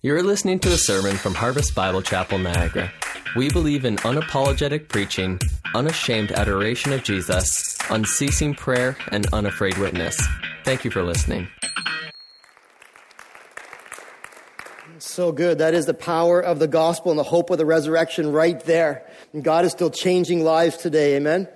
You're listening to a sermon from Harvest Bible Chapel, Niagara. We believe in unapologetic preaching, unashamed adoration of Jesus, unceasing prayer, and unafraid witness. Thank you for listening. So good. That is the power of the gospel and the hope of the resurrection right there. And God is still changing lives today. Amen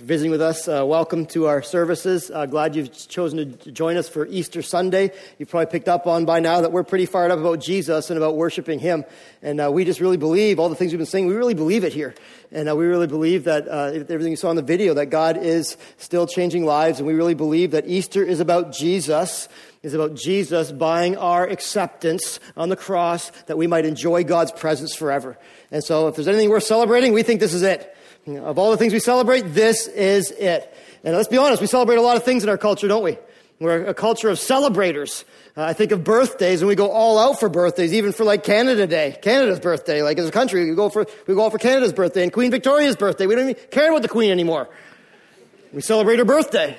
visiting with us, uh, welcome to our services. Uh, glad you've chosen to join us for Easter Sunday. You've probably picked up on by now that we're pretty fired up about Jesus and about worshiping Him. And uh, we just really believe all the things we've been saying, we really believe it here. And uh, we really believe that uh, everything you saw in the video, that God is still changing lives. And we really believe that Easter is about Jesus is about Jesus buying our acceptance on the cross that we might enjoy God's presence forever. And so if there's anything worth celebrating, we think this is it. Of all the things we celebrate, this is it. And let's be honest, we celebrate a lot of things in our culture, don't we? We're a culture of celebrators. Uh, I think of birthdays and we go all out for birthdays, even for like Canada Day, Canada's birthday. Like as a country, we go for, we go out for Canada's birthday and Queen Victoria's birthday. We don't even care about the Queen anymore. We celebrate her birthday.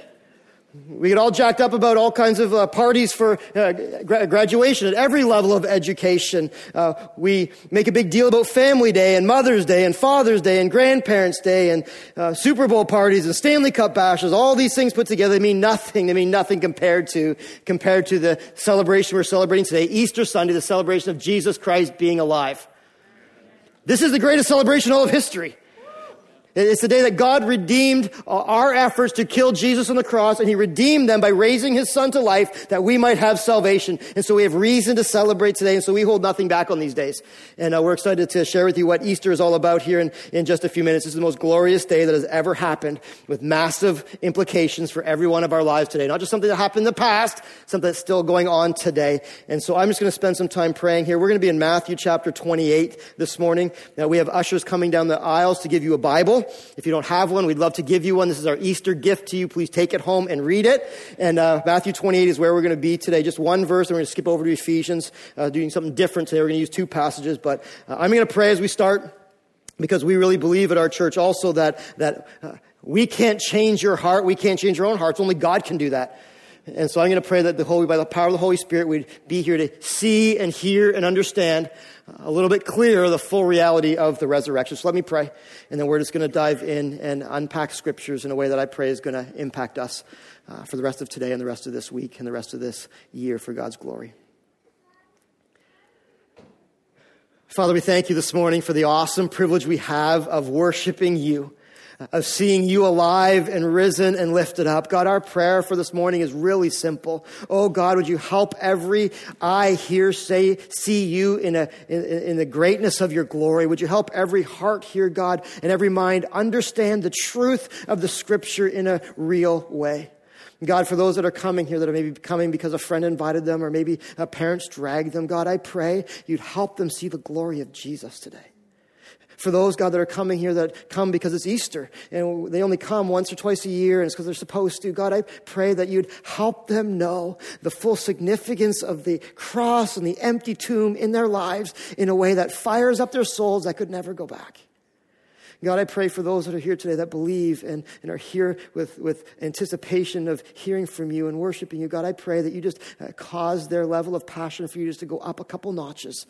We get all jacked up about all kinds of uh, parties for uh, gra- graduation at every level of education. Uh, we make a big deal about Family Day and Mother's Day and Father's Day and Grandparents' Day and uh, Super Bowl parties and Stanley Cup bashes. All these things put together, mean nothing. They mean nothing compared to compared to the celebration we're celebrating today, Easter Sunday, the celebration of Jesus Christ being alive. This is the greatest celebration all of history. It's the day that God redeemed our efforts to kill Jesus on the cross, and He redeemed them by raising His Son to life that we might have salvation. And so we have reason to celebrate today, and so we hold nothing back on these days. And uh, we're excited to share with you what Easter is all about here in, in just a few minutes. This is the most glorious day that has ever happened with massive implications for every one of our lives today. Not just something that happened in the past, something that's still going on today. And so I'm just going to spend some time praying here. We're going to be in Matthew chapter 28 this morning. Now we have ushers coming down the aisles to give you a Bible. If you don't have one, we'd love to give you one. This is our Easter gift to you. Please take it home and read it. And uh, Matthew 28 is where we're going to be today. Just one verse, and we're going to skip over to Ephesians, uh, doing something different today. We're going to use two passages, but uh, I'm going to pray as we start because we really believe at our church also that, that uh, we can't change your heart. We can't change your own hearts. Only God can do that. And so I'm going to pray that the Holy, by the power of the Holy Spirit, we'd be here to see and hear and understand a little bit clearer the full reality of the resurrection. So let me pray, and then we're just going to dive in and unpack scriptures in a way that I pray is going to impact us uh, for the rest of today and the rest of this week and the rest of this year for God's glory. Father, we thank you this morning for the awesome privilege we have of worshiping you of seeing you alive and risen and lifted up. God, our prayer for this morning is really simple. Oh God, would you help every eye here say, see you in, a, in, in the greatness of your glory? Would you help every heart here, God, and every mind understand the truth of the scripture in a real way? God, for those that are coming here that are maybe coming because a friend invited them or maybe parents dragged them, God, I pray you'd help them see the glory of Jesus today for those, God, that are coming here that come because it's Easter and they only come once or twice a year and it's because they're supposed to. God, I pray that you'd help them know the full significance of the cross and the empty tomb in their lives in a way that fires up their souls that could never go back. God, I pray for those that are here today that believe and, and are here with, with anticipation of hearing from you and worshiping you. God, I pray that you just uh, cause their level of passion for you just to go up a couple notches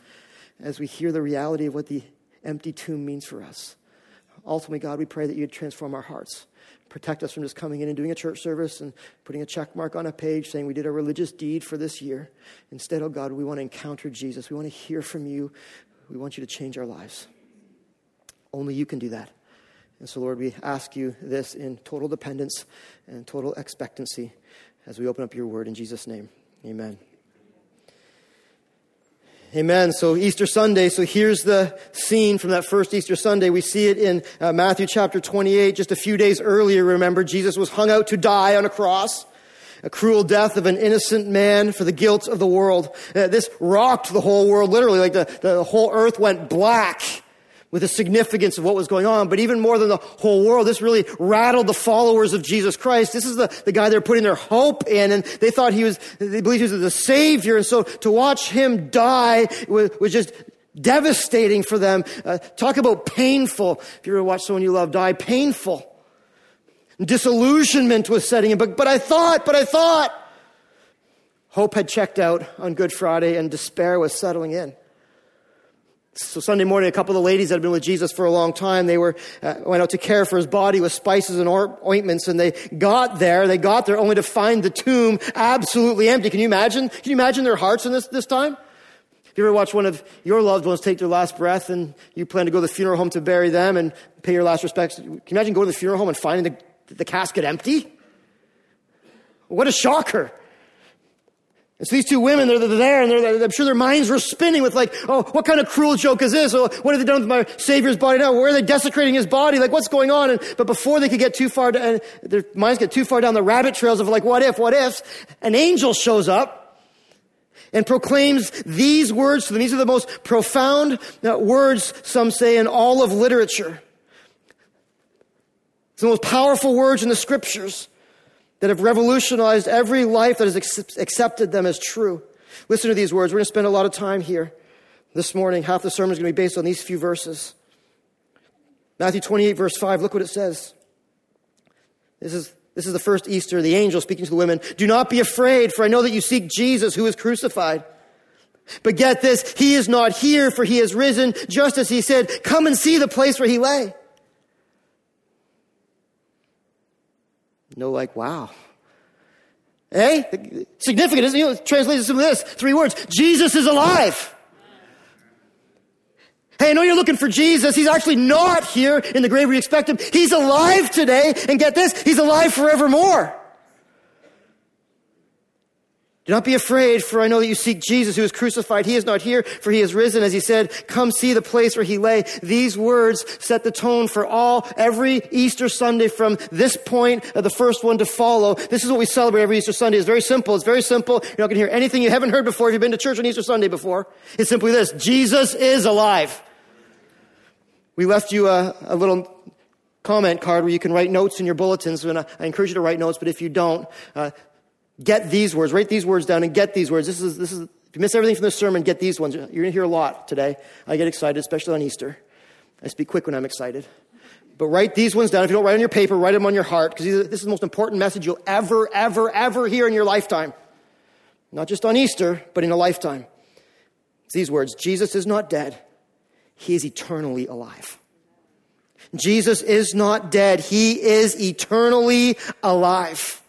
as we hear the reality of what the empty tomb means for us. Ultimately, God, we pray that you'd transform our hearts. Protect us from just coming in and doing a church service and putting a check mark on a page saying we did a religious deed for this year. Instead, oh God, we want to encounter Jesus. We want to hear from you. We want you to change our lives. Only you can do that. And so, Lord, we ask you this in total dependence and total expectancy as we open up your word in Jesus' name. Amen. Amen. So Easter Sunday. So here's the scene from that first Easter Sunday. We see it in uh, Matthew chapter 28. Just a few days earlier, remember, Jesus was hung out to die on a cross. A cruel death of an innocent man for the guilt of the world. Uh, this rocked the whole world, literally, like the, the whole earth went black with the significance of what was going on. But even more than the whole world, this really rattled the followers of Jesus Christ. This is the, the guy they're putting their hope in, and they thought he was, they believed he was the Savior. And so to watch him die was, was just devastating for them. Uh, talk about painful. If you ever watch someone you love die, painful. Disillusionment was setting in. But, but I thought, but I thought. Hope had checked out on Good Friday and despair was settling in. So Sunday morning, a couple of the ladies that had been with Jesus for a long time, they were, uh, went out to care for his body with spices and ointments and they got there, they got there only to find the tomb absolutely empty. Can you imagine? Can you imagine their hearts in this, this time? If you ever watched one of your loved ones take their last breath and you plan to go to the funeral home to bury them and pay your last respects? Can you imagine going to the funeral home and finding the, the casket empty? What a shocker. And so these two women, they're, there, and they're, I'm sure their minds were spinning with like, oh, what kind of cruel joke is this? Oh, what have they done with my Savior's body now? Where are they desecrating his body? Like, what's going on? And, but before they could get too far, to, their minds get too far down the rabbit trails of like, what if, what ifs, an angel shows up and proclaims these words to them. These are the most profound uh, words, some say, in all of literature. It's the most powerful words in the scriptures that have revolutionized every life that has accepted them as true. Listen to these words. We're going to spend a lot of time here this morning. Half the sermon is going to be based on these few verses. Matthew 28, verse 5, look what it says. This is, this is the first Easter, the angel speaking to the women. Do not be afraid, for I know that you seek Jesus who is crucified. But get this, he is not here, for he has risen, just as he said, come and see the place where he lay. No, like, wow. Hey, significant, isn't it? You know, translated some of this. Three words. Jesus is alive. Hey, I know you're looking for Jesus. He's actually not here in the grave we expect him. He's alive today. And get this, he's alive forevermore. Do not be afraid, for I know that you seek Jesus who is crucified. He is not here, for he is risen. As he said, come see the place where he lay. These words set the tone for all, every Easter Sunday from this point, uh, the first one to follow. This is what we celebrate every Easter Sunday. It's very simple. It's very simple. You're not going to hear anything you haven't heard before if you've been to church on Easter Sunday before. It's simply this. Jesus is alive. We left you a, a little comment card where you can write notes in your bulletins, and I, I encourage you to write notes, but if you don't, uh, Get these words. Write these words down and get these words. This is, this is, if you miss everything from the sermon, get these ones. You're going to hear a lot today. I get excited, especially on Easter. I speak quick when I'm excited. But write these ones down. If you don't write on your paper, write them on your heart, because this is the most important message you'll ever, ever, ever hear in your lifetime. Not just on Easter, but in a lifetime. It's these words Jesus is not dead, he is eternally alive. Jesus is not dead, he is eternally alive.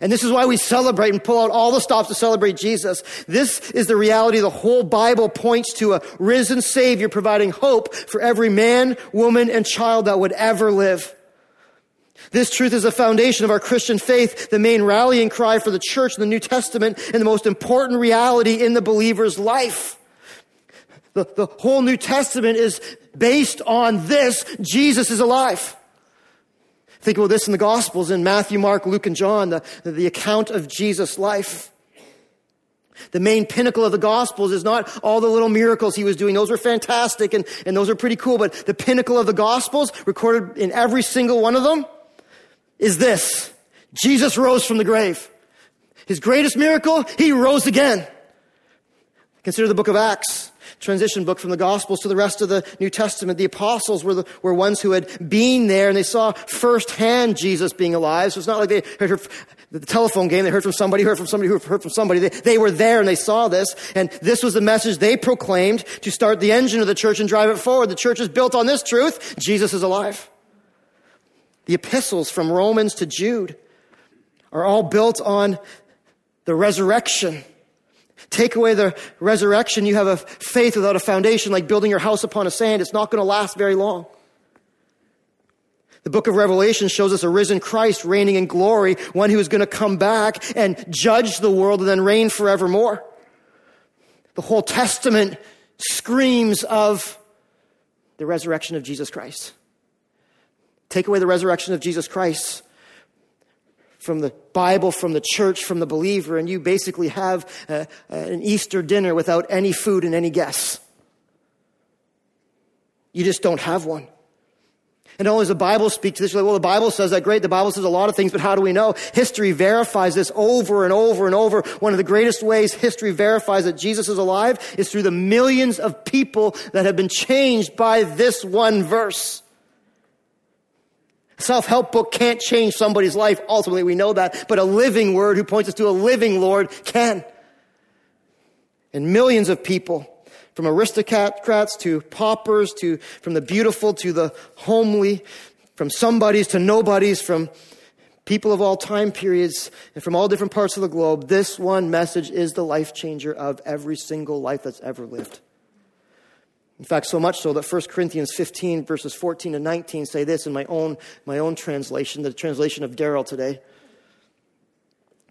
And this is why we celebrate and pull out all the stops to celebrate Jesus. This is the reality the whole Bible points to a risen Savior providing hope for every man, woman, and child that would ever live. This truth is the foundation of our Christian faith, the main rallying cry for the church in the New Testament, and the most important reality in the believer's life. The, the whole New Testament is based on this. Jesus is alive. Think about this in the Gospels in Matthew, Mark, Luke, and John, the, the account of Jesus' life. The main pinnacle of the Gospels is not all the little miracles he was doing. Those are fantastic and, and those are pretty cool. But the pinnacle of the Gospels, recorded in every single one of them, is this. Jesus rose from the grave. His greatest miracle, he rose again. Consider the book of Acts transition book from the Gospels to the rest of the New Testament. The apostles were, the, were ones who had been there and they saw firsthand Jesus being alive. So it's not like they heard the telephone game, they heard from somebody, heard from somebody who heard from somebody. They, they were there and they saw this. And this was the message they proclaimed to start the engine of the church and drive it forward. The church is built on this truth. Jesus is alive. The epistles from Romans to Jude are all built on the resurrection Take away the resurrection, you have a faith without a foundation, like building your house upon a sand. It's not going to last very long. The book of Revelation shows us a risen Christ reigning in glory, one who is going to come back and judge the world and then reign forevermore. The whole Testament screams of the resurrection of Jesus Christ. Take away the resurrection of Jesus Christ, from the Bible, from the church, from the believer, and you basically have uh, an Easter dinner without any food and any guests. You just don't have one. And only does the Bible speak to this, You're like, well, the Bible says that great. The Bible says a lot of things, but how do we know? History verifies this over and over and over. One of the greatest ways history verifies that Jesus is alive is through the millions of people that have been changed by this one verse. Self-help book can't change somebody's life. Ultimately, we know that. But a living word who points us to a living Lord can. And millions of people, from aristocrats to paupers to from the beautiful to the homely, from somebodies to nobodies, from people of all time periods and from all different parts of the globe, this one message is the life changer of every single life that's ever lived. In fact, so much so that 1 Corinthians 15, verses 14 and 19 say this in my own, my own translation, the translation of Daryl today.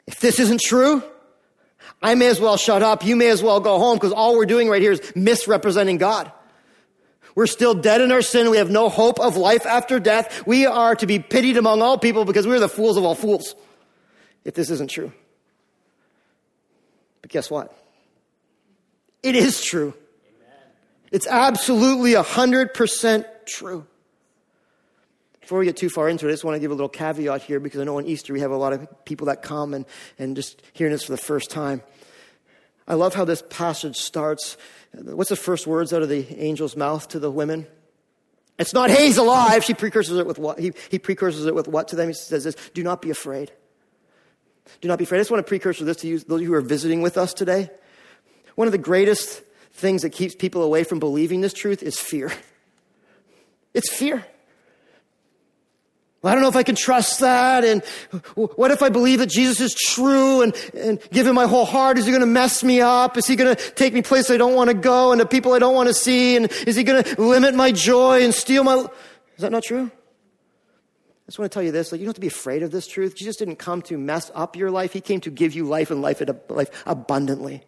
If this isn't true, I may as well shut up. You may as well go home because all we're doing right here is misrepresenting God. We're still dead in our sin. We have no hope of life after death. We are to be pitied among all people because we're the fools of all fools. If this isn't true. But guess what? It is true. It's absolutely 100% true. Before we get too far into it, I just want to give a little caveat here because I know on Easter we have a lot of people that come and, and just hearing this for the first time. I love how this passage starts. What's the first words out of the angel's mouth to the women? It's not, he's alive. She precurses it with what? He, he precurses it with what to them? He says this, do not be afraid. Do not be afraid. I just want to precursor this to you, those who are visiting with us today. One of the greatest things that keeps people away from believing this truth is fear. It's fear. Well, I don't know if I can trust that. And what if I believe that Jesus is true and, and give him my whole heart? Is he going to mess me up? Is he going to take me places I don't want to go and the people I don't want to see? And is he going to limit my joy and steal my. Is that not true? I just want to tell you this. Like, you don't have to be afraid of this truth. Jesus didn't come to mess up your life. He came to give you life and life, life abundantly.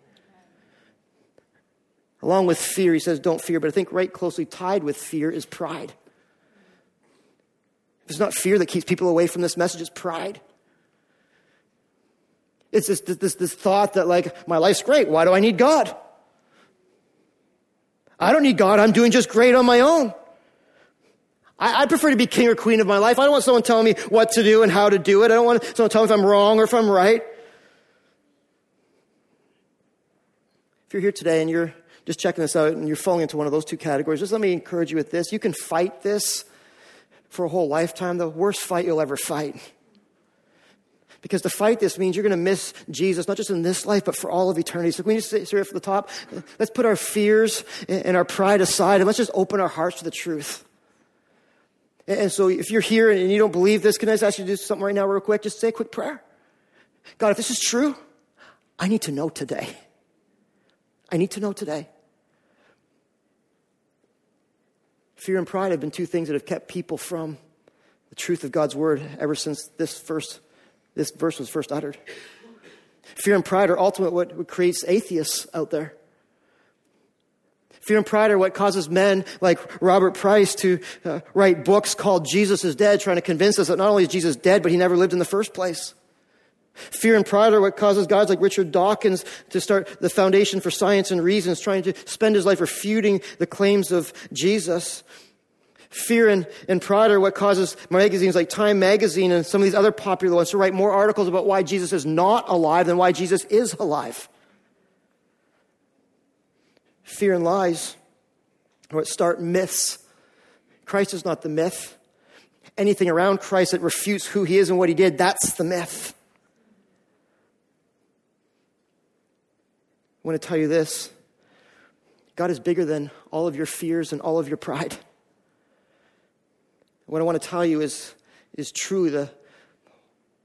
Along with fear, he says, don't fear. But I think right closely tied with fear is pride. It's not fear that keeps people away from this message, it's pride. It's this, this, this thought that, like, my life's great. Why do I need God? I don't need God. I'm doing just great on my own. I, I, prefer to be king or queen of my life. I don't want someone telling me what to do and how to do it. I don't want someone telling me if I'm wrong or if I'm right. If you're here today and you're just checking this out and you're falling into one of those two categories, just let me encourage you with this. You can fight this for a whole lifetime, the worst fight you'll ever fight. Because to fight this means you're going to miss Jesus, not just in this life, but for all of eternity. So we just say right from the top, let's put our fears and our pride aside and let's just open our hearts to the truth. And so if you're here and you don't believe this, can I just ask you to do something right now real quick? Just say a quick prayer. God, if this is true, I need to know today. I need to know today. Fear and pride have been two things that have kept people from the truth of God's word ever since this first this verse was first uttered. Fear and pride are ultimately what, creates atheists out there. Fear and pride are what causes men like Robert Price to uh, write books called Jesus is Dead, trying to convince us that not only is Jesus dead, but he never lived in the first place. Fear and pride are what causes guys like Richard Dawkins to start the Foundation for Science and Reasons, trying to spend his life refuting the claims of Jesus. Fear and, and pride are what causes magazines like Time Magazine and some of these other popular ones to write more articles about why Jesus is not alive than why Jesus is alive. Fear and lies are what start myths. Christ is not the myth. Anything around Christ that refutes who he is and what he did, that's the myth. I want to tell you this God is bigger than all of your fears and all of your pride. What I want to tell you is, is true. The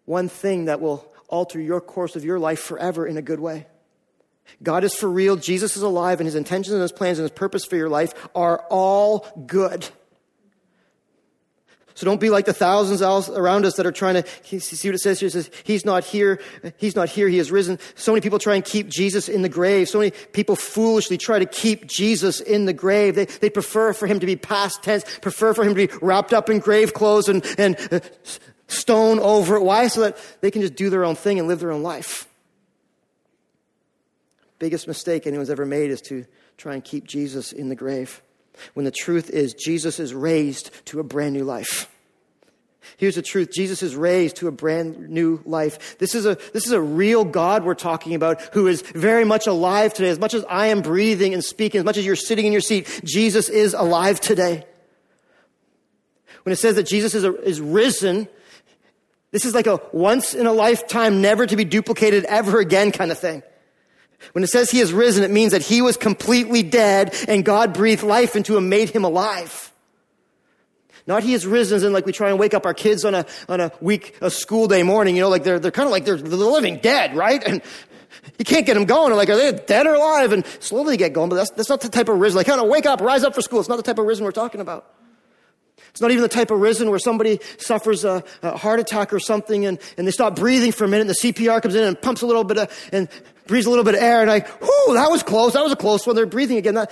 one thing that will alter your course of your life forever in a good way. God is for real. Jesus is alive, and his intentions and his plans and his purpose for your life are all good. So don't be like the thousands around us that are trying to see what it says here. It says, He's not here. He's not here. He has risen. So many people try and keep Jesus in the grave. So many people foolishly try to keep Jesus in the grave. They, they prefer for him to be past tense, prefer for him to be wrapped up in grave clothes and, and uh, stone over it. Why? So that they can just do their own thing and live their own life. Biggest mistake anyone's ever made is to try and keep Jesus in the grave when the truth is Jesus is raised to a brand new life. Here's the truth. Jesus is raised to a brand new life. This is a, this is a real God we're talking about who is very much alive today. As much as I am breathing and speaking, as much as you're sitting in your seat, Jesus is alive today. When it says that Jesus is, a, is risen, this is like a once in a lifetime, never to be duplicated ever again kind of thing. When it says he has risen, it means that he was completely dead and God breathed life into him, made him alive. Not he has risen as in like we try and wake up our kids on a, on a week, a school day morning, you know, like they're, they're kind of like they're, they're living dead, right? And you can't get them going. Like, are they dead or alive? And slowly get going, but that's, that's not the type of risen. Like, kind of wake up, rise up for school. It's not the type of risen we're talking about. It's not even the type of risen where somebody suffers a, a, heart attack or something and, and they stop breathing for a minute and the CPR comes in and pumps a little bit of, and breathes a little bit of air and like, whoo, that was close. That was a close one. They're breathing again. That,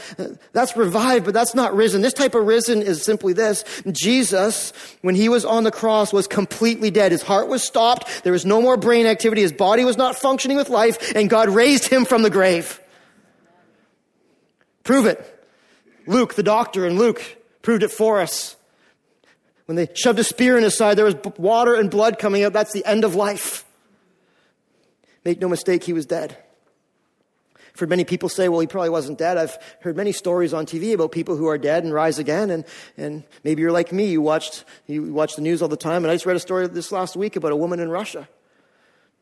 that's revived, but that's not risen. This type of risen is simply this. Jesus, when he was on the cross, was completely dead. His heart was stopped. There was no more brain activity. His body was not functioning with life and God raised him from the grave. Prove it. Luke, the doctor, and Luke proved it for us. When they shoved a spear in his side, there was water and blood coming out. That's the end of life. Make no mistake, he was dead. Heard many people say, well, he probably wasn't dead. I've heard many stories on TV about people who are dead and rise again. And, and maybe you're like me. You watched, you watch the news all the time. And I just read a story this last week about a woman in Russia,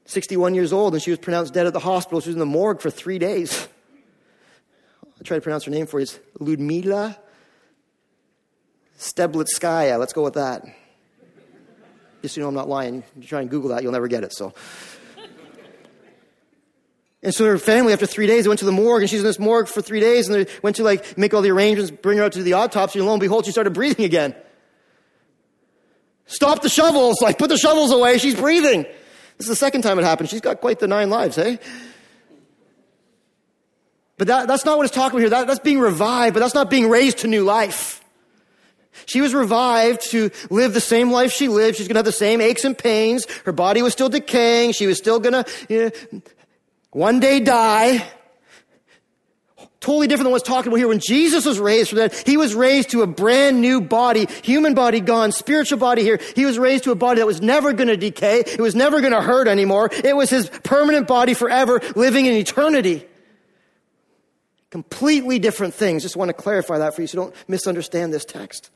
61 years old, and she was pronounced dead at the hospital. She was in the morgue for three days. I'll try to pronounce her name for you. It's Ludmila Steblitskaya. Let's go with that. Just so you know I'm not lying. You try and Google that, you'll never get it. So. And so her family, after three days, they went to the morgue, and she's in this morgue for three days, and they went to like make all the arrangements, bring her out to the autopsy, and lo and behold, she started breathing again. Stop the shovels, like put the shovels away, she's breathing. This is the second time it happened. She's got quite the nine lives, hey? But that, that's not what it's talking about here. That, that's being revived, but that's not being raised to new life. She was revived to live the same life she lived. She's going to have the same aches and pains. Her body was still decaying. She was still going to you know, one day die. Totally different than what's talking about here. When Jesus was raised from that, he was raised to a brand new body, human body gone, spiritual body here. He was raised to a body that was never going to decay. It was never going to hurt anymore. It was his permanent body forever, living in eternity. Completely different things. Just want to clarify that for you so don't misunderstand this text.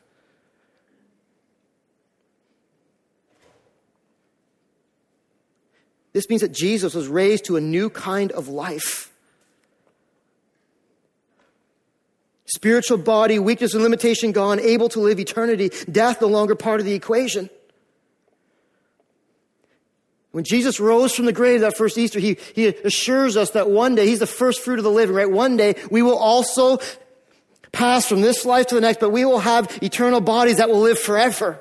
This means that Jesus was raised to a new kind of life. Spiritual body, weakness and limitation gone, able to live eternity, death no longer part of the equation. When Jesus rose from the grave that first Easter, he, he assures us that one day, he's the first fruit of the living, right? One day we will also pass from this life to the next, but we will have eternal bodies that will live forever.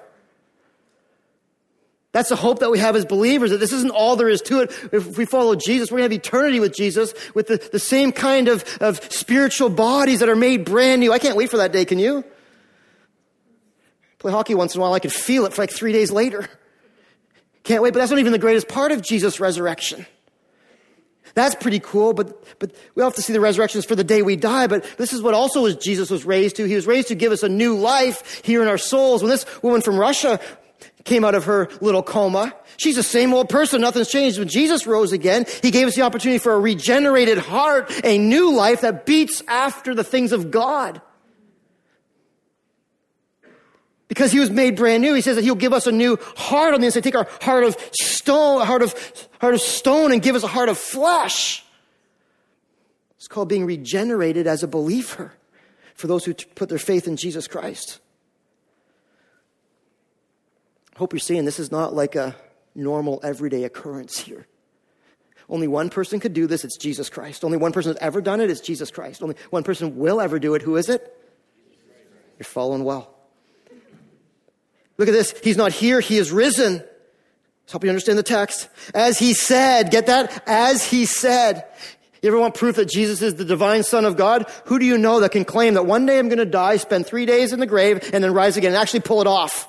That's the hope that we have as believers, that this isn't all there is to it. If we follow Jesus, we're going to have eternity with Jesus with the, the same kind of, of spiritual bodies that are made brand new. I can't wait for that day, can you? Play hockey once in a while, I can feel it for like three days later. Can't wait, but that's not even the greatest part of Jesus' resurrection. That's pretty cool, but, but we have to see the resurrections for the day we die. But this is what also was Jesus was raised to. He was raised to give us a new life here in our souls. When this woman from Russia came out of her little coma. She's the same old person. Nothing's changed. When Jesus rose again, he gave us the opportunity for a regenerated heart, a new life that beats after the things of God. Because he was made brand new, he says that he'll give us a new heart on the inside. Take our heart of stone, heart of, heart of stone and give us a heart of flesh. It's called being regenerated as a believer for those who put their faith in Jesus Christ hope you're seeing this is not like a normal everyday occurrence here. Only one person could do this, it's Jesus Christ. Only one person has ever done it, it's Jesus Christ. Only one person will ever do it. Who is it? You're following well. Look at this. He's not here, he is risen. Let's help you understand the text. As he said, get that? As he said. You ever want proof that Jesus is the divine Son of God? Who do you know that can claim that one day I'm going to die, spend three days in the grave, and then rise again and actually pull it off?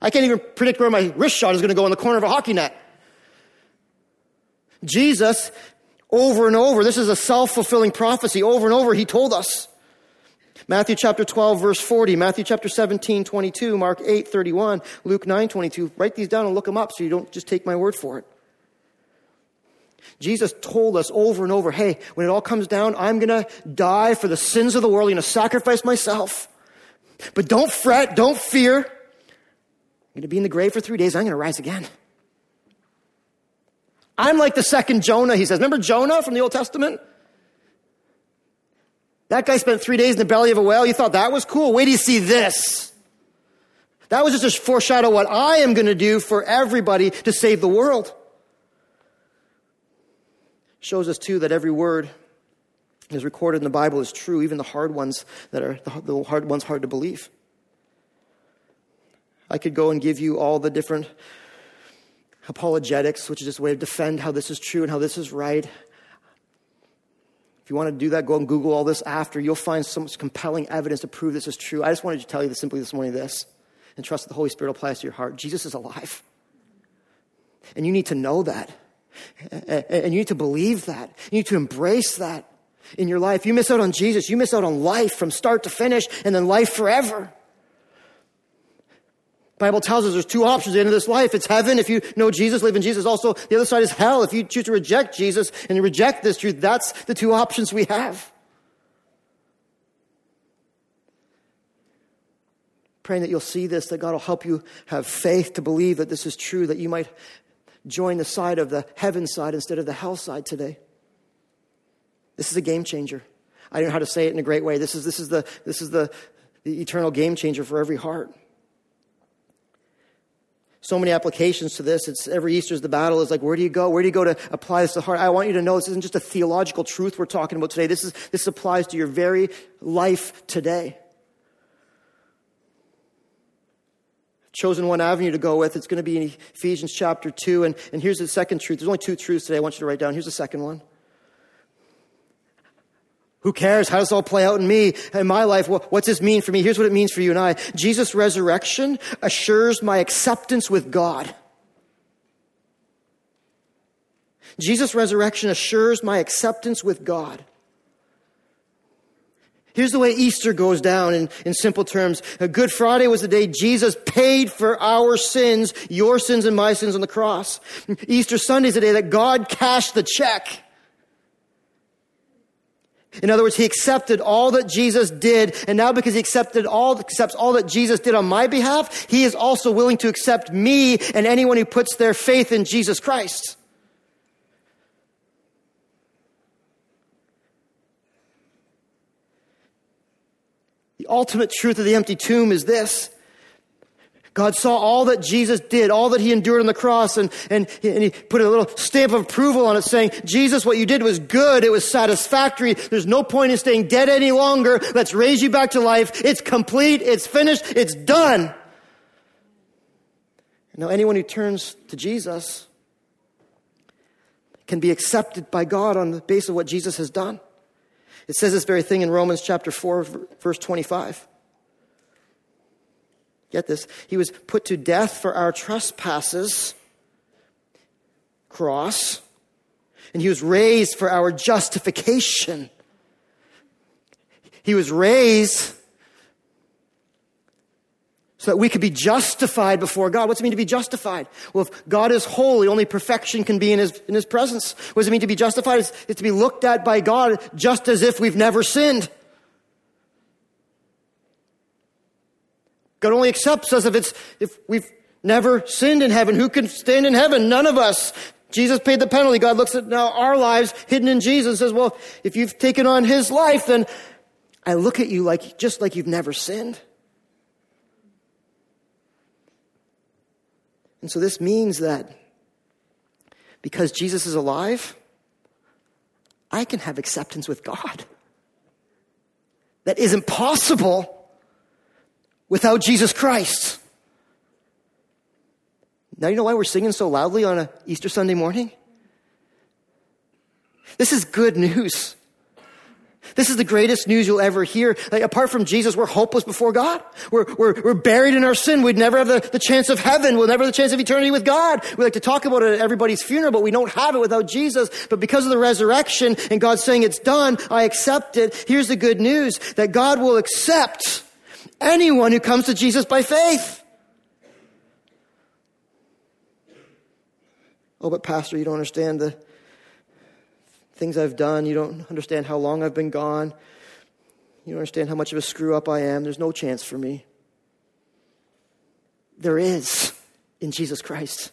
I can't even predict where my wrist shot is going to go in the corner of a hockey net. Jesus, over and over, this is a self fulfilling prophecy. Over and over, he told us. Matthew chapter 12, verse 40, Matthew chapter 17, 22, Mark 8, 31, Luke 9, 22. Write these down and look them up so you don't just take my word for it. Jesus told us over and over, hey, when it all comes down, I'm going to die for the sins of the world. I'm going to sacrifice myself. But don't fret, don't fear. Going to be in the grave for three days. I'm going to rise again. I'm like the second Jonah, he says. Remember Jonah from the Old Testament? That guy spent three days in the belly of a whale. You thought that was cool. Wait till you see this. That was just a foreshadow what I am going to do for everybody to save the world. Shows us too that every word is recorded in the Bible is true, even the hard ones that are the hard ones hard to believe. I could go and give you all the different apologetics, which is just a way to defend how this is true and how this is right. If you want to do that, go and Google all this after. You'll find so much compelling evidence to prove this is true. I just wanted to tell you this simply this morning this, and trust that the Holy Spirit applies to your heart. Jesus is alive. And you need to know that. And you need to believe that. You need to embrace that in your life. You miss out on Jesus, you miss out on life from start to finish, and then life forever. Bible tells us there's two options at the end of this life. It's heaven if you know Jesus, live in Jesus. Also, the other side is hell if you choose to reject Jesus and reject this truth. That's the two options we have. Praying that you'll see this, that God will help you have faith to believe that this is true, that you might join the side of the heaven side instead of the hell side today. This is a game changer. I don't know how to say it in a great way. This is, this is, the, this is the, the eternal game changer for every heart so many applications to this. It's every Easter's the battle is like, where do you go? Where do you go to apply this to the heart? I want you to know this isn't just a theological truth we're talking about today. This is, this applies to your very life today. chosen one avenue to go with. It's going to be in Ephesians chapter 2. And, and here's the second truth. There's only two truths today I want you to write down. Here's the second one. Who cares? How does this all play out in me, in my life? What's this mean for me? Here's what it means for you and I. Jesus' resurrection assures my acceptance with God. Jesus' resurrection assures my acceptance with God. Here's the way Easter goes down in, in simple terms. Good Friday was the day Jesus paid for our sins, your sins and my sins on the cross. Easter Sunday is the day that God cashed the check. In other words, he accepted all that Jesus did, and now because he accepted all, accepts all that Jesus did on my behalf, he is also willing to accept me and anyone who puts their faith in Jesus Christ. The ultimate truth of the empty tomb is this God saw all that Jesus did, all that he endured on the cross, and, and, and he put a little stamp of approval on it saying, Jesus, what you did was good. It was satisfactory. There's no point in staying dead any longer. Let's raise you back to life. It's complete. It's finished. It's done. Now, anyone who turns to Jesus can be accepted by God on the basis of what Jesus has done. It says this very thing in Romans chapter 4, verse 25. Get this. He was put to death for our trespasses, cross, and he was raised for our justification. He was raised so that we could be justified before God. What's it mean to be justified? Well, if God is holy, only perfection can be in his, in his presence. What does it mean to be justified? It's, it's to be looked at by God just as if we've never sinned. God only accepts us if it's, if we've never sinned in heaven. Who can stand in heaven? None of us. Jesus paid the penalty. God looks at now our lives hidden in Jesus says, well, if you've taken on his life, then I look at you like, just like you've never sinned. And so this means that because Jesus is alive, I can have acceptance with God. That isn't possible without Jesus Christ. Now, you know why we're singing so loudly on a Easter Sunday morning? This is good news. This is the greatest news you'll ever hear. Like, apart from Jesus, we're hopeless before God. We're, we're, we're buried in our sin. We'd never have the, the chance of heaven. We'll never have the chance of eternity with God. We like to talk about it at everybody's funeral, but we don't have it without Jesus. But because of the resurrection and God saying it's done, I accept it. Here's the good news that God will accept anyone who comes to Jesus by faith. Oh, but Pastor, you don't understand the things I've done. You don't understand how long I've been gone. You don't understand how much of a screw up I am. There's no chance for me. There is in Jesus Christ.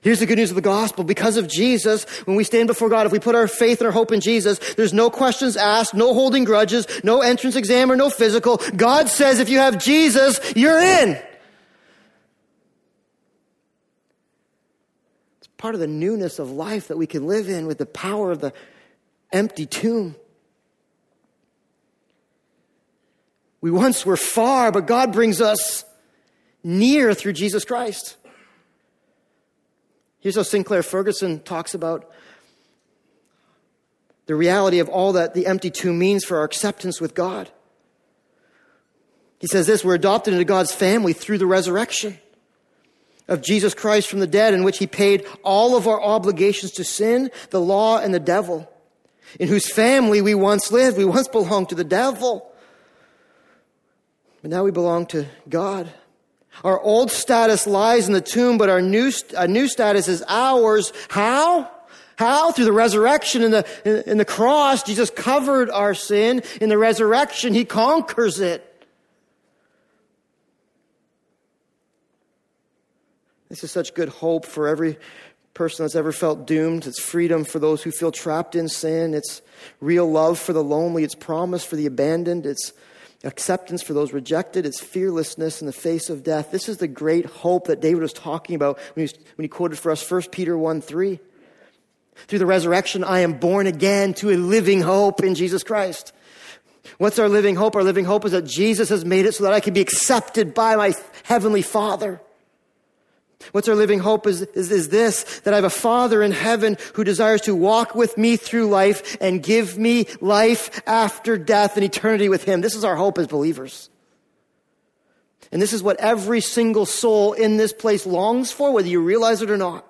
Here's the good news of the gospel. Because of Jesus, when we stand before God, if we put our faith and our hope in Jesus, there's no questions asked, no holding grudges, no entrance exam or no physical. God says if you have Jesus, you're in. It's part of the newness of life that we can live in with the power of the empty tomb. We once were far, but God brings us near through Jesus Christ. Here's how Sinclair Ferguson talks about the reality of all that the empty tomb means for our acceptance with God. He says this we're adopted into God's family through the resurrection of Jesus Christ from the dead, in which he paid all of our obligations to sin, the law, and the devil, in whose family we once lived. We once belonged to the devil, but now we belong to God. Our old status lies in the tomb, but our new, new status is ours. How? How? Through the resurrection in the, in the cross, Jesus covered our sin. In the resurrection, He conquers it. This is such good hope for every person that's ever felt doomed. It's freedom for those who feel trapped in sin. It's real love for the lonely. It's promise for the abandoned. It's acceptance for those rejected. It's fearlessness in the face of death. This is the great hope that David was talking about when he, when he quoted for us 1 Peter 1 3. Through the resurrection, I am born again to a living hope in Jesus Christ. What's our living hope? Our living hope is that Jesus has made it so that I can be accepted by my heavenly Father. What's our living hope is, is, is, this, that I have a Father in heaven who desires to walk with me through life and give me life after death and eternity with Him. This is our hope as believers. And this is what every single soul in this place longs for, whether you realize it or not.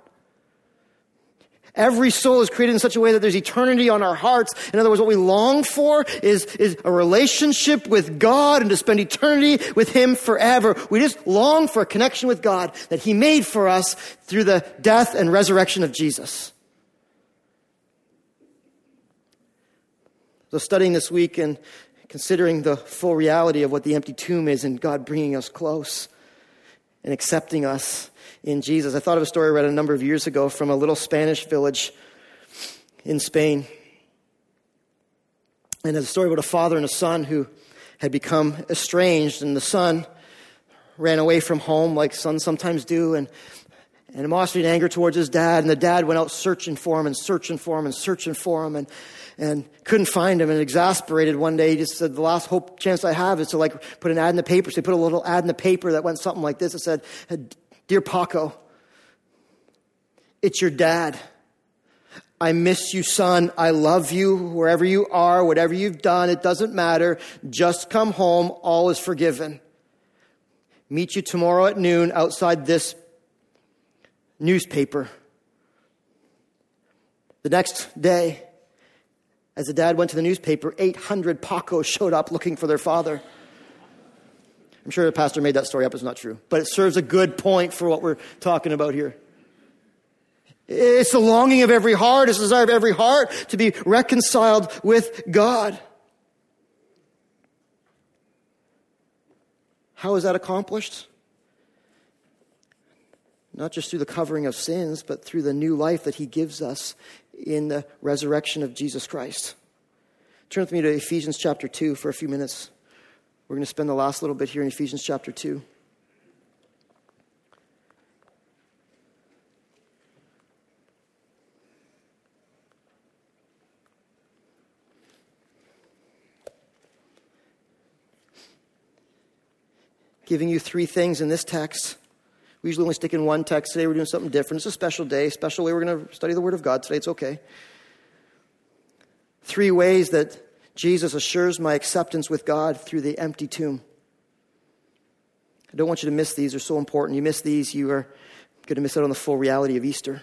Every soul is created in such a way that there's eternity on our hearts. In other words, what we long for is, is a relationship with God and to spend eternity with Him forever. We just long for a connection with God that He made for us through the death and resurrection of Jesus. So studying this week and considering the full reality of what the empty tomb is and God bringing us close and accepting us in Jesus. I thought of a story I read a number of years ago from a little Spanish village in Spain. And it's a story about a father and a son who had become estranged, and the son ran away from home like sons sometimes do, and animosity and anger towards his dad. And the dad went out searching for him and searching for him and searching for him and, and couldn't find him. And exasperated one day, he just said, The last hope chance I have is to like put an ad in the paper. So he put a little ad in the paper that went something like this. It said, Dear Paco, it's your dad. I miss you, son. I love you wherever you are, whatever you've done. It doesn't matter. Just come home. All is forgiven. Meet you tomorrow at noon outside this newspaper. The next day, as the dad went to the newspaper, 800 Pacos showed up looking for their father. I'm sure the pastor made that story up. It's not true. But it serves a good point for what we're talking about here. It's the longing of every heart, it's the desire of every heart to be reconciled with God. How is that accomplished? Not just through the covering of sins, but through the new life that He gives us in the resurrection of Jesus Christ. Turn with me to Ephesians chapter 2 for a few minutes. We're going to spend the last little bit here in Ephesians chapter 2. Giving you three things in this text. We usually only stick in one text. Today we're doing something different. It's a special day, special way we're going to study the Word of God today. It's okay. Three ways that Jesus assures my acceptance with God through the empty tomb. I don't want you to miss these. They're so important. You miss these, you are going to miss out on the full reality of Easter.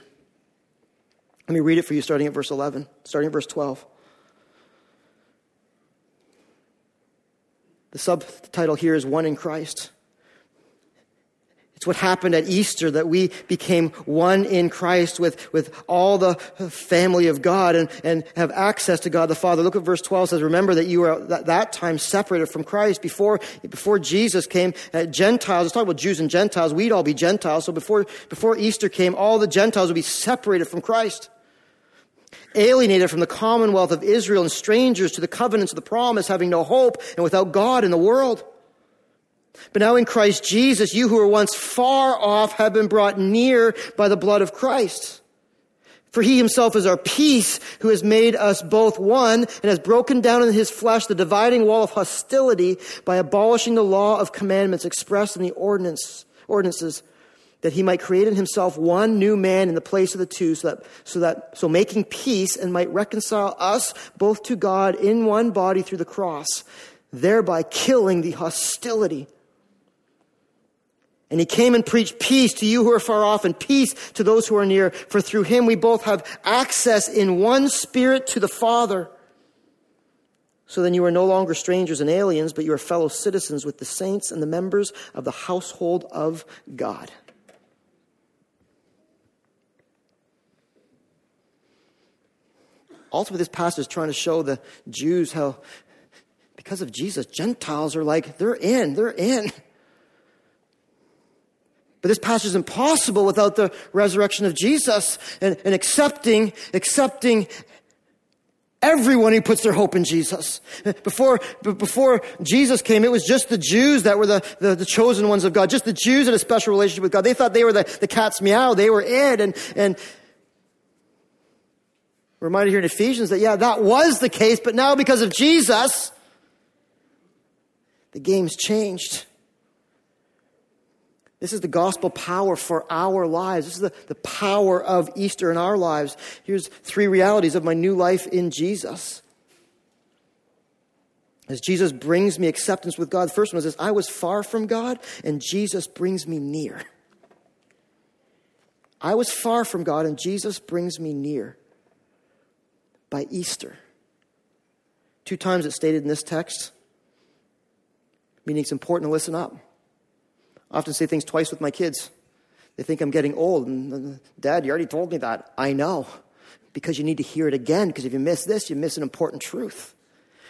Let me read it for you starting at verse 11, starting at verse 12. The subtitle here is One in Christ. It's what happened at Easter that we became one in Christ with, with all the family of God and, and have access to God the Father. Look at verse 12 says, remember that you were at that time separated from Christ. Before, before Jesus came, uh, Gentiles, let's talk about Jews and Gentiles. We'd all be Gentiles. So before, before Easter came, all the Gentiles would be separated from Christ. Alienated from the commonwealth of Israel and strangers to the covenants of the promise, having no hope and without God in the world. But now in Christ Jesus, you who were once far off have been brought near by the blood of Christ. For he himself is our peace, who has made us both one and has broken down in his flesh the dividing wall of hostility by abolishing the law of commandments expressed in the ordinance, ordinances, that he might create in himself one new man in the place of the two, so that, so that, so making peace and might reconcile us both to God in one body through the cross, thereby killing the hostility. And he came and preached peace to you who are far off and peace to those who are near. For through him we both have access in one spirit to the Father. So then you are no longer strangers and aliens, but you are fellow citizens with the saints and the members of the household of God. Ultimately, this passage is trying to show the Jews how, because of Jesus, Gentiles are like, they're in, they're in. But this passage is impossible without the resurrection of Jesus and, and accepting, accepting everyone who puts their hope in Jesus. Before, before Jesus came, it was just the Jews that were the, the, the, chosen ones of God. Just the Jews had a special relationship with God. They thought they were the, the cat's meow. They were it. And, and reminded here in Ephesians that, yeah, that was the case. But now because of Jesus, the game's changed. This is the gospel power for our lives. This is the, the power of Easter in our lives. Here's three realities of my new life in Jesus. As Jesus brings me acceptance with God, the first one is this I was far from God, and Jesus brings me near. I was far from God, and Jesus brings me near by Easter. Two times it's stated in this text, meaning it's important to listen up. I often say things twice with my kids. They think I'm getting old. And, uh, Dad, you already told me that. I know. Because you need to hear it again. Because if you miss this, you miss an important truth.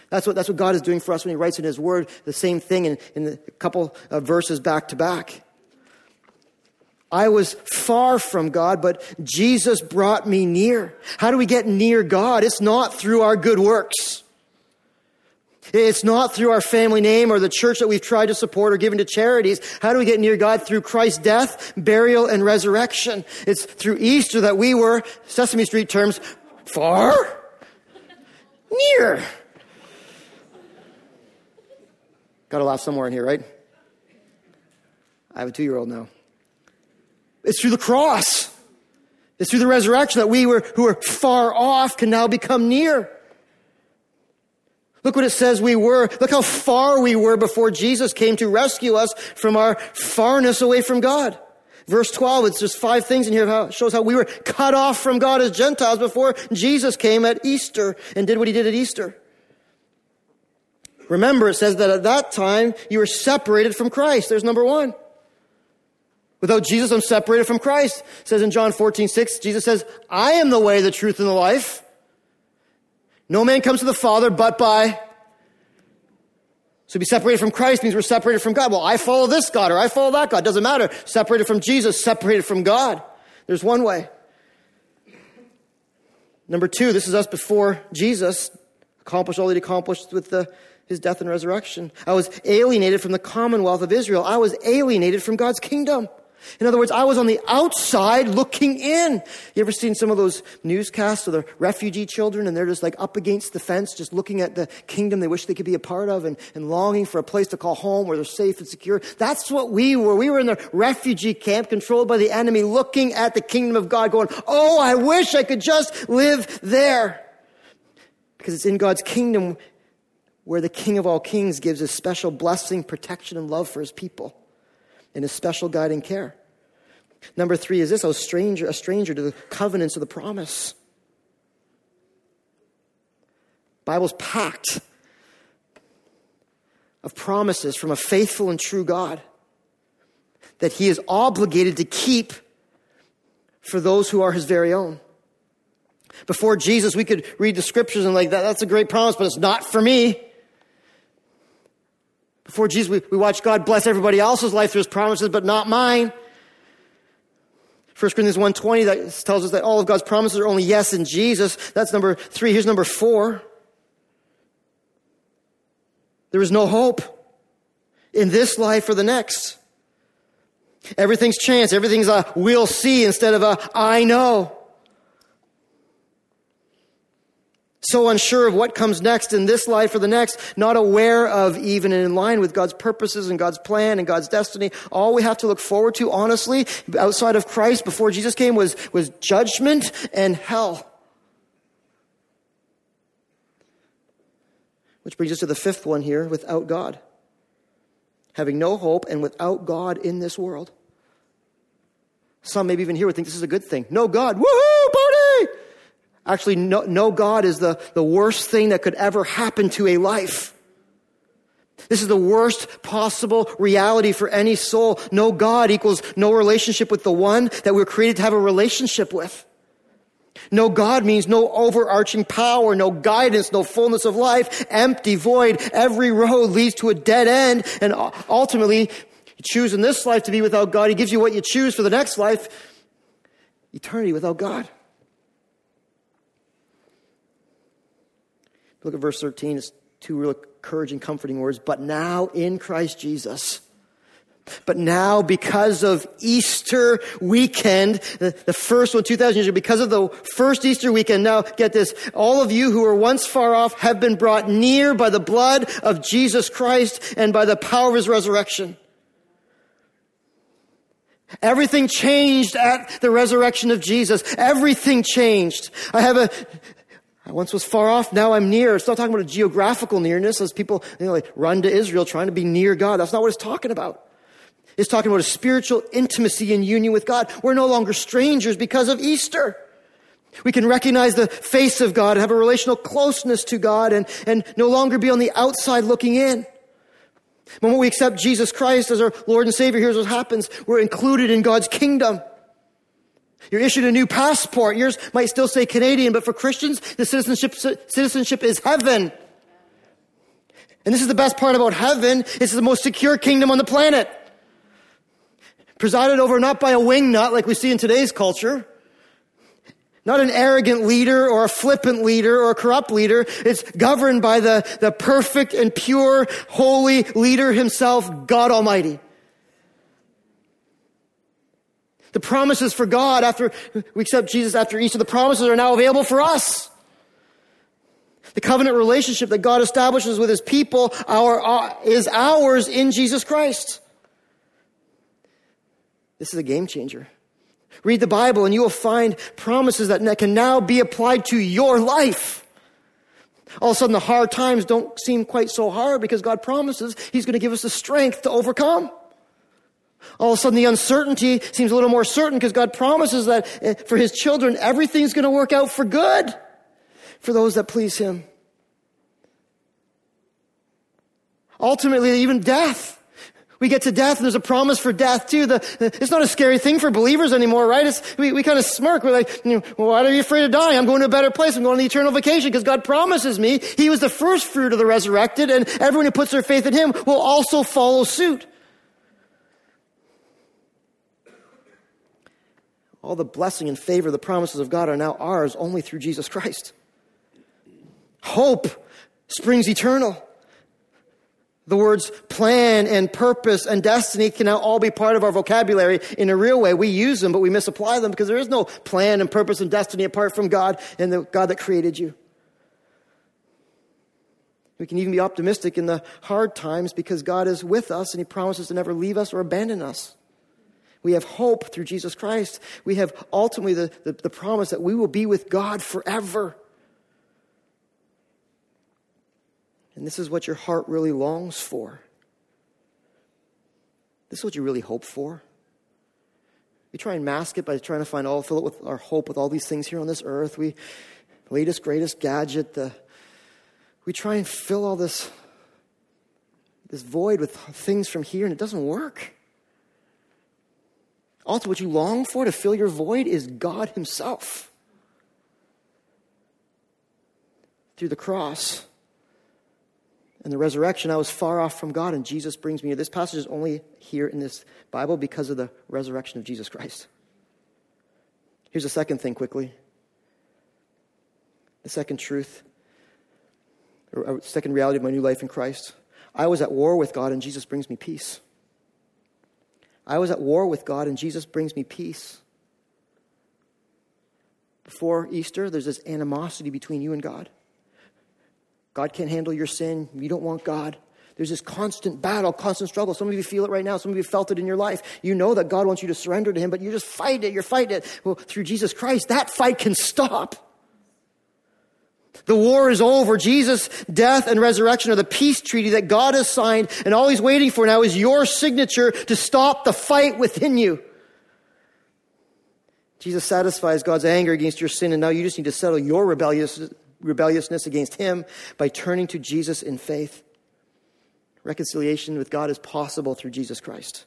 That's what, that's what God is doing for us when He writes in His Word the same thing in, in a couple of verses back to back. I was far from God, but Jesus brought me near. How do we get near God? It's not through our good works. It's not through our family name or the church that we've tried to support or given to charities. How do we get near God? Through Christ's death, burial, and resurrection. It's through Easter that we were, Sesame Street terms, far, near. Got to laugh somewhere in here, right? I have a two year old now. It's through the cross. It's through the resurrection that we were, who were far off can now become near. Look what it says we were. Look how far we were before Jesus came to rescue us from our farness away from God. Verse 12, it's just five things in here that shows how we were cut off from God as Gentiles before Jesus came at Easter and did what he did at Easter. Remember, it says that at that time you were separated from Christ. There's number one. Without Jesus, I'm separated from Christ. It says in John 14, 6, Jesus says, I am the way, the truth, and the life. No man comes to the Father but by. So be separated from Christ means we're separated from God. Well, I follow this God or I follow that God. Doesn't matter. Separated from Jesus, separated from God. There's one way. Number two, this is us before Jesus accomplished all he accomplished with the, his death and resurrection. I was alienated from the commonwealth of Israel. I was alienated from God's kingdom. In other words, I was on the outside looking in. You ever seen some of those newscasts of the refugee children and they're just like up against the fence, just looking at the kingdom they wish they could be a part of and, and longing for a place to call home where they're safe and secure? That's what we were. We were in the refugee camp controlled by the enemy looking at the kingdom of God going, Oh, I wish I could just live there. Because it's in God's kingdom where the King of all kings gives a special blessing, protection, and love for his people in his special guiding care. Number three is this was stranger, a stranger to the covenants of the promise. Bible's packed of promises from a faithful and true God. that he is obligated to keep for those who are his very own. Before Jesus, we could read the scriptures and like that, that's a great promise, but it's not for me. Before Jesus, we, we watch God bless everybody else's life through his promises, but not mine. 1 Corinthians 1.20 that tells us that all of God's promises are only yes in Jesus. That's number three. Here's number four. There is no hope in this life or the next. Everything's chance. Everything's a we'll see instead of a I know. So unsure of what comes next in this life or the next, not aware of even in line with God's purposes and God's plan and God's destiny. All we have to look forward to, honestly, outside of Christ before Jesus came was, was judgment and hell. Which brings us to the fifth one here without God. Having no hope and without God in this world. Some maybe even here would think this is a good thing. No God. Woohoo! Actually, no, no God is the, the worst thing that could ever happen to a life. This is the worst possible reality for any soul. No God equals no relationship with the one that we're created to have a relationship with. No God means no overarching power, no guidance, no fullness of life, empty, void. Every road leads to a dead end, and ultimately, you choose in this life to be without God. He gives you what you choose for the next life eternity without God. Look at verse 13. It's two real encouraging, comforting words. But now in Christ Jesus. But now, because of Easter weekend, the, first one, 2,000 years ago, because of the first Easter weekend, now get this, all of you who were once far off have been brought near by the blood of Jesus Christ and by the power of his resurrection. Everything changed at the resurrection of Jesus. Everything changed. I have a, I once was far off, now I'm near. It's not talking about a geographical nearness as people you know, like run to Israel trying to be near God. That's not what it's talking about. It's talking about a spiritual intimacy and union with God. We're no longer strangers because of Easter. We can recognize the face of God, and have a relational closeness to God, and, and no longer be on the outside looking in. When we accept Jesus Christ as our Lord and Savior, here's what happens. We're included in God's kingdom. You're issued a new passport. Yours might still say Canadian, but for Christians, the citizenship, citizenship is heaven. And this is the best part about heaven. It's the most secure kingdom on the planet. Presided over not by a wingnut like we see in today's culture, not an arrogant leader or a flippant leader or a corrupt leader. It's governed by the, the perfect and pure, holy leader himself, God Almighty. The promises for God after we accept Jesus after Easter, the promises are now available for us. The covenant relationship that God establishes with his people our, uh, is ours in Jesus Christ. This is a game changer. Read the Bible and you will find promises that can now be applied to your life. All of a sudden, the hard times don't seem quite so hard because God promises He's going to give us the strength to overcome. All of a sudden, the uncertainty seems a little more certain because God promises that eh, for His children, everything's going to work out for good for those that please Him. Ultimately, even death we get to death and there's a promise for death too. The, it's not a scary thing for believers anymore, right? It's, we, we kind of smirk. We're like, you know, well, why are you afraid of dying? I'm going to a better place. I'm going on the eternal vacation because God promises me He was the first fruit of the resurrected and everyone who puts their faith in Him will also follow suit. All the blessing and favor, the promises of God are now ours only through Jesus Christ. Hope springs eternal. The words plan and purpose and destiny can now all be part of our vocabulary in a real way. We use them, but we misapply them because there is no plan and purpose and destiny apart from God and the God that created you. We can even be optimistic in the hard times because God is with us and He promises to never leave us or abandon us. We have hope through Jesus Christ. We have ultimately the, the, the promise that we will be with God forever. And this is what your heart really longs for. This is what you really hope for. We try and mask it by trying to find all, fill it with our hope with all these things here on this earth. We, latest, greatest gadget, the, we try and fill all this, this void with things from here, and it doesn't work. Ultimately, what you long for to fill your void is God Himself. Through the cross and the resurrection, I was far off from God, and Jesus brings me here. This passage is only here in this Bible because of the resurrection of Jesus Christ. Here's the second thing quickly. The second truth, or uh, second reality of my new life in Christ. I was at war with God, and Jesus brings me peace. I was at war with God, and Jesus brings me peace. Before Easter, there's this animosity between you and God. God can't handle your sin. You don't want God. There's this constant battle, constant struggle. Some of you feel it right now. Some of you felt it in your life. You know that God wants you to surrender to Him, but you just fight it. You're fighting it. Well, through Jesus Christ, that fight can stop. The war is over. Jesus' death and resurrection are the peace treaty that God has signed, and all He's waiting for now is your signature to stop the fight within you. Jesus satisfies God's anger against your sin, and now you just need to settle your rebellious, rebelliousness against Him by turning to Jesus in faith. Reconciliation with God is possible through Jesus Christ.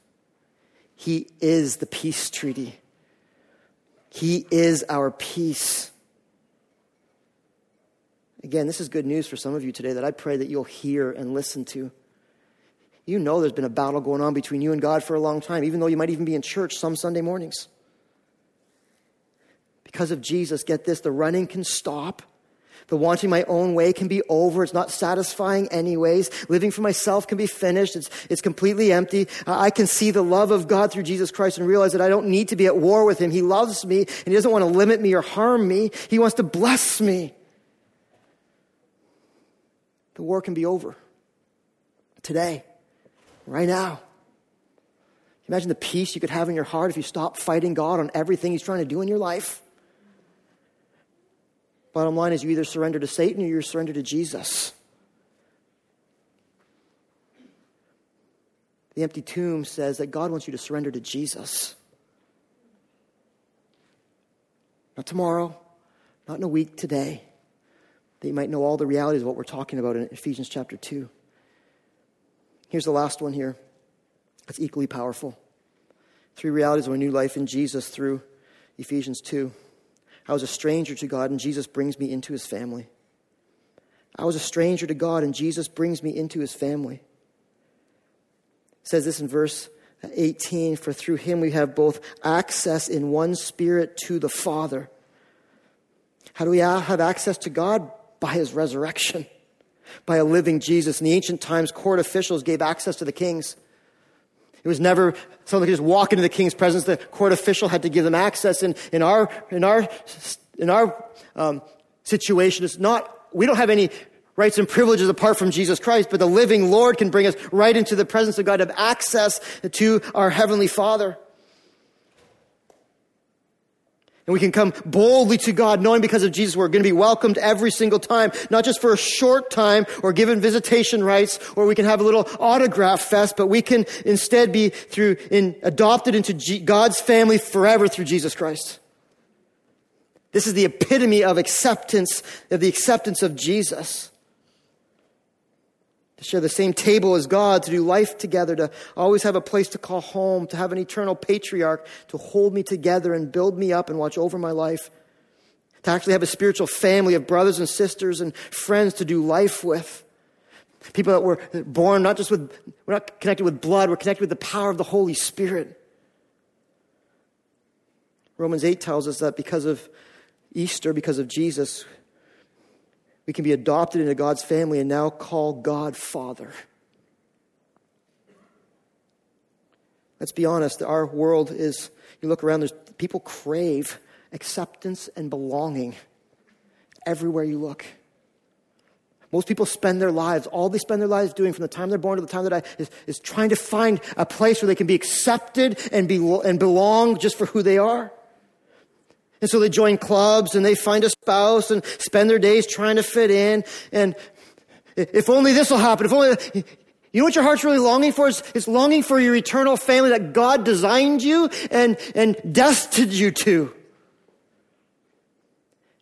He is the peace treaty. He is our peace. Again, this is good news for some of you today that I pray that you'll hear and listen to. You know there's been a battle going on between you and God for a long time, even though you might even be in church some Sunday mornings. Because of Jesus, get this the running can stop. The wanting my own way can be over. It's not satisfying anyways. Living for myself can be finished. It's, it's completely empty. I can see the love of God through Jesus Christ and realize that I don't need to be at war with Him. He loves me and He doesn't want to limit me or harm me. He wants to bless me the war can be over. Today, right now. Imagine the peace you could have in your heart if you stop fighting God on everything He's trying to do in your life. Bottom line is you either surrender to Satan or you surrender to Jesus. The empty tomb says that God wants you to surrender to Jesus. Not tomorrow, not in a week, today that you might know all the realities of what we're talking about in Ephesians chapter 2. Here's the last one here. It's equally powerful. Three realities of a new life in Jesus through Ephesians 2. I was a stranger to God, and Jesus brings me into his family. I was a stranger to God, and Jesus brings me into his family. It says this in verse 18 For through him we have both access in one spirit to the Father. How do we have access to God? By his resurrection, by a living Jesus. In the ancient times, court officials gave access to the kings. It was never someone could just walk into the king's presence. The court official had to give them access. And in our, in our, in our um, situation, it's not, we don't have any rights and privileges apart from Jesus Christ, but the living Lord can bring us right into the presence of God, have access to our Heavenly Father. And we can come boldly to God knowing because of Jesus we're going to be welcomed every single time, not just for a short time or given visitation rights or we can have a little autograph fest, but we can instead be through, in, adopted into G- God's family forever through Jesus Christ. This is the epitome of acceptance, of the acceptance of Jesus to share the same table as God, to do life together, to always have a place to call home, to have an eternal patriarch to hold me together and build me up and watch over my life, to actually have a spiritual family of brothers and sisters and friends to do life with. People that were born not just with, we're not connected with blood, we're connected with the power of the Holy Spirit. Romans 8 tells us that because of Easter, because of Jesus, we can be adopted into God's family and now call God Father. Let's be honest, our world is, you look around, there's, people crave acceptance and belonging everywhere you look. Most people spend their lives, all they spend their lives doing from the time they're born to the time they die is, is trying to find a place where they can be accepted and, be, and belong just for who they are. And so they join clubs and they find a spouse and spend their days trying to fit in. And if only this will happen, if only, you know what your heart's really longing for? Is it's longing for your eternal family that God designed you and, and destined you to.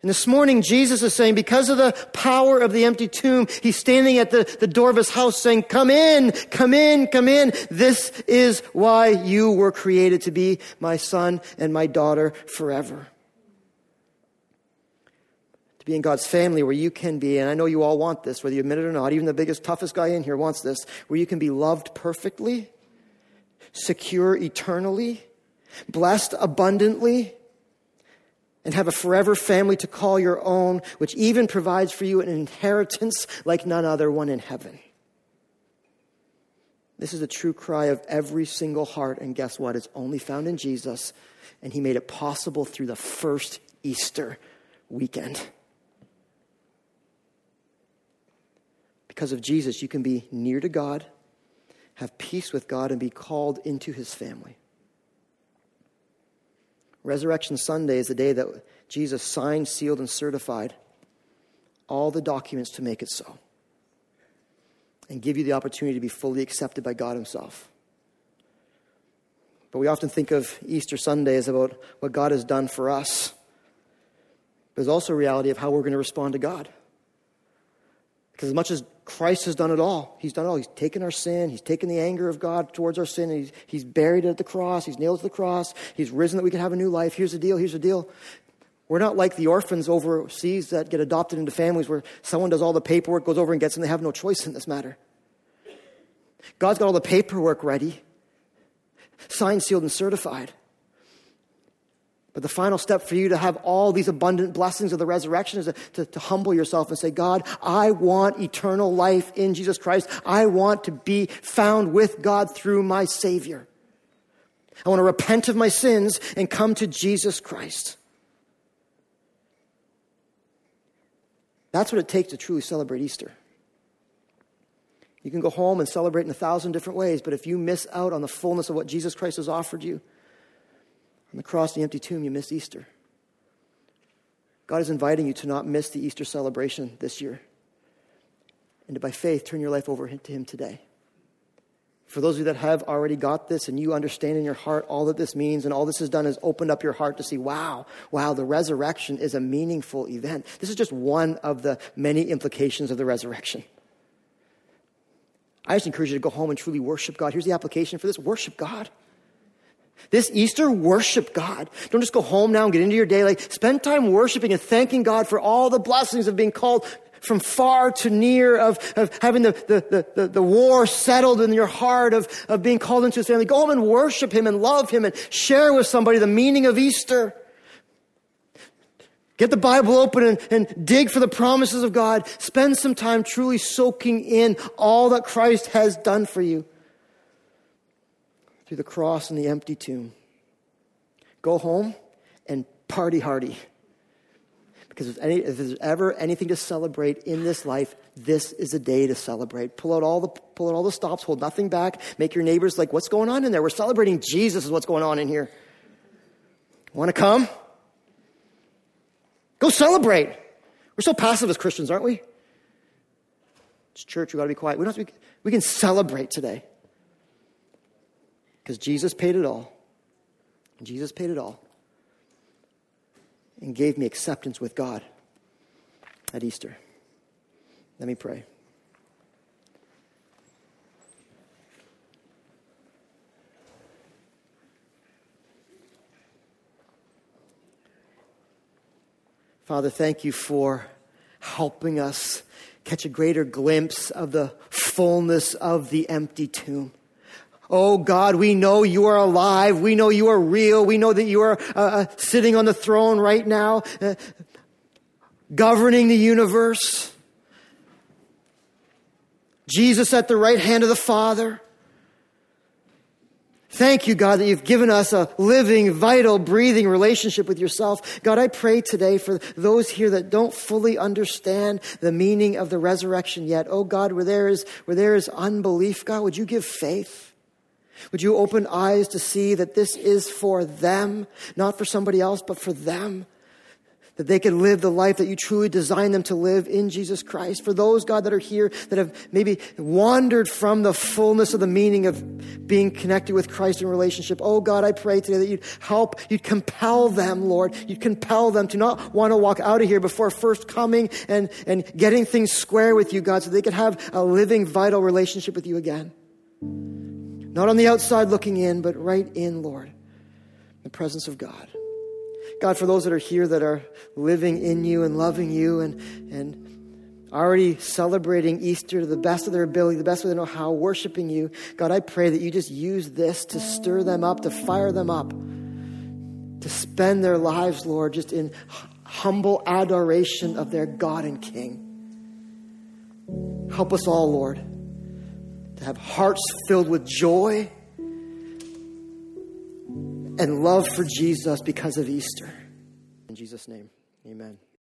And And this morning, Jesus is saying, because of the power of the empty tomb, he's standing at the, the door of his house saying, come in, come in, come in. This is why you were created to be my son and my daughter forever. Be in God's family where you can be, and I know you all want this, whether you admit it or not, even the biggest, toughest guy in here wants this, where you can be loved perfectly, secure eternally, blessed abundantly, and have a forever family to call your own, which even provides for you an inheritance like none other one in heaven. This is the true cry of every single heart, and guess what? It's only found in Jesus, and He made it possible through the first Easter weekend. Because of Jesus, you can be near to God, have peace with God, and be called into His family. Resurrection Sunday is the day that Jesus signed, sealed, and certified all the documents to make it so and give you the opportunity to be fully accepted by God Himself. But we often think of Easter Sunday as about what God has done for us. There's also a reality of how we're going to respond to God. Because as much as Christ has done it all, He's done it all. He's taken our sin, He's taken the anger of God towards our sin, he's, he's buried it at the cross, He's nailed to the cross, He's risen that we can have a new life. Here's the deal, here's the deal. We're not like the orphans overseas that get adopted into families where someone does all the paperwork, goes over and gets them. They have no choice in this matter. God's got all the paperwork ready, signed, sealed, and certified. But the final step for you to have all these abundant blessings of the resurrection is to, to, to, humble yourself and say, God, I want eternal life in Jesus Christ. I want to be found with God through my Savior. I want to repent of my sins and come to Jesus Christ. That's what it takes to truly celebrate Easter. You can go home and celebrate in a thousand different ways, but if you miss out on the fullness of what Jesus Christ has offered you, the cross, the empty tomb, you miss Easter. God is inviting you to not miss the Easter celebration this year and to, by faith, turn your life over to Him today. For those of you that have already got this and you understand in your heart all that this means and all this has done is opened up your heart to see, wow, wow, the resurrection is a meaningful event. This is just one of the many implications of the resurrection. I just encourage you to go home and truly worship God. Here's the application for this worship God. This Easter, worship God. Don't just go home now and get into your day. Like, spend time worshiping and thanking God for all the blessings of being called from far to near, of, of having the, the, the, the, war settled in your heart, of, of being called into his family. Go home and worship him and love him and share with somebody the meaning of Easter. Get the Bible open and, and dig for the promises of God. Spend some time truly soaking in all that Christ has done for you through the cross and the empty tomb. Go home and party hardy. Because if, any, if, there's ever anything to celebrate in this life, this is a day to celebrate. Pull out all the pull out all the stops, hold nothing back. Make your neighbors like, what's going on in there? We're celebrating Jesus is what's going on in here. Want to come? Go celebrate. We're so passive as Christians, aren't we? It's church, we gotta be quiet. We don't to be, we can celebrate today. Because Jesus paid it all. Jesus paid it all. And gave me acceptance with God at Easter. Let me pray. Father, thank you for helping us catch a greater glimpse of the fullness of the empty tomb. Oh God, we know you are alive. We know you are real. We know that you are uh, uh, sitting on the throne right now, uh, governing the universe. Jesus at the right hand of the Father. Thank you, God, that you've given us a living, vital, breathing relationship with yourself. God, I pray today for those here that don't fully understand the meaning of the resurrection yet. Oh God, where there is, where there is unbelief, God, would you give faith? Would you open eyes to see that this is for them, not for somebody else, but for them? that they can live the life that you truly designed them to live in Jesus Christ. For those, God, that are here that have maybe wandered from the fullness of the meaning of being connected with Christ in relationship, oh God, I pray today that you'd help, you'd compel them, Lord. You'd compel them to not want to walk out of here before first coming and, and getting things square with you, God, so they could have a living, vital relationship with you again. Not on the outside looking in, but right in, Lord, the presence of God. God, for those that are here that are living in you and loving you and, and already celebrating Easter to the best of their ability, the best way they know how, worshiping you, God, I pray that you just use this to stir them up, to fire them up, to spend their lives, Lord, just in humble adoration of their God and King. Help us all, Lord, to have hearts filled with joy and love for Jesus because of Easter. In Jesus' name, amen.